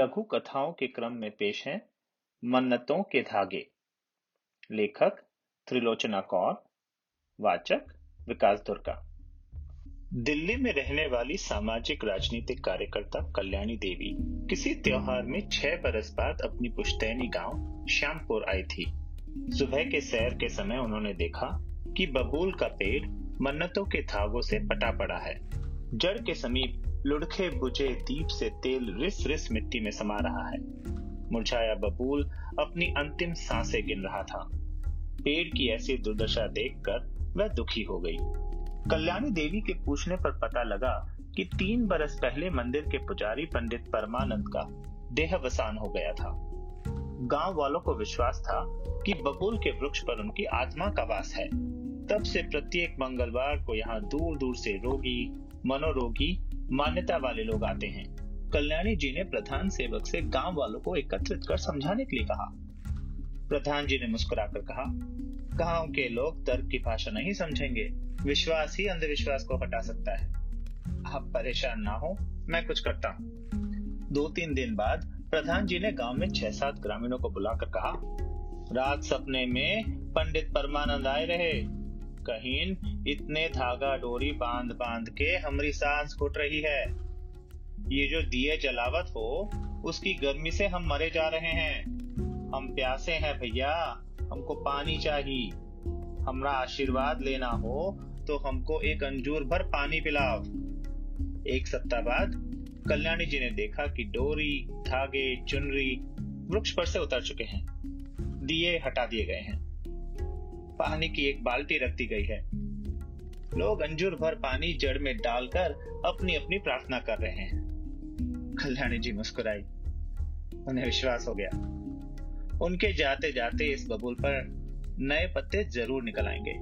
लघु कथाओं के क्रम में पेश हैं मन्नतों के धागे। लेखक त्रिलोचना कौर वाचक, विकास दुर्गा। दिल्ली में रहने वाली सामाजिक राजनीतिक कार्यकर्ता कल्याणी देवी। किसी त्योहार में छह बरस बाद अपनी पुश्तैनी गाँव श्यामपुर आई थी। सुबह के सैर के समय उन्होंने देखा कि बबूल का पेड़ मन्नतों के धागों से पटा पड़ा है। जड़ के समीप लुढ़के बुझे दीप से तेल रिस रिस मिट्टी में समा रहा है। मुरझाया बबूल अपनी अंतिम साँसें गिन रहा था। पेड़ की ऐसी दुर्दशा देखकर वह दुखी हो गई। कल्याणी देवी के पूछने पर पता लगा कि तीन बरस पहले मंदिर के पुजारी पंडित परमानंद का देहवसान हो गया था। गाँव वालों को विश्वास था कि बबूल के वृक्ष पर उनकी आत्मा का वास है। तब से प्रत्येक मंगलवार को यहाँ दूर दूर से रोगी, मनोरोगी मान्यता वाले लोग आते हैं। कल्याणी जी ने प्रधान सेवक से गाँव वालों को एकत्रित कर समझाने के लिए कहा। प्रधान जी ने मुस्कुराकर कहा, गाँव के लोग तर्क की भाषा नहीं समझेंगे। विश्वास ही अंधविश्वास को हटा सकता है। आप परेशान ना हो, मैं कुछ करता हूँ। दो तीन दिन बाद प्रधान जी ने गाँव में छह सात ग्रामीणों को बुलाकर कहा, रात सपने में पंडित परमानंद आए रहे। कहीं इतने धागा डोरी बाँध बाँध के हमारी सांस घुट रही है। ये जो दिए जलावत हो, उसकी गर्मी से हम मरे जा रहे हैं। हम प्यासे हैं भैया, हमको पानी चाहिए। हमारा आशीर्वाद लेना हो तो हमको एक अंजूर भर पानी पिलाओ। एक सप्ताह बाद कल्याणी जी ने देखा कि डोरी, धागे, चुनरी वृक्ष पर से उतर चुके हैं। दिए हटा दिए गए हैं। पानी की एक बाल्टी रख दी गई है। लोग अंजूर भर पानी जड़ में डालकर अपनी अपनी प्रार्थना कर रहे हैं। कल्याणी जी मुस्कुराई। उन्हें विश्वास हो गया। उनके जाते जाते इस बबूल पर नए पत्ते ज़रूर निकल आएँगे।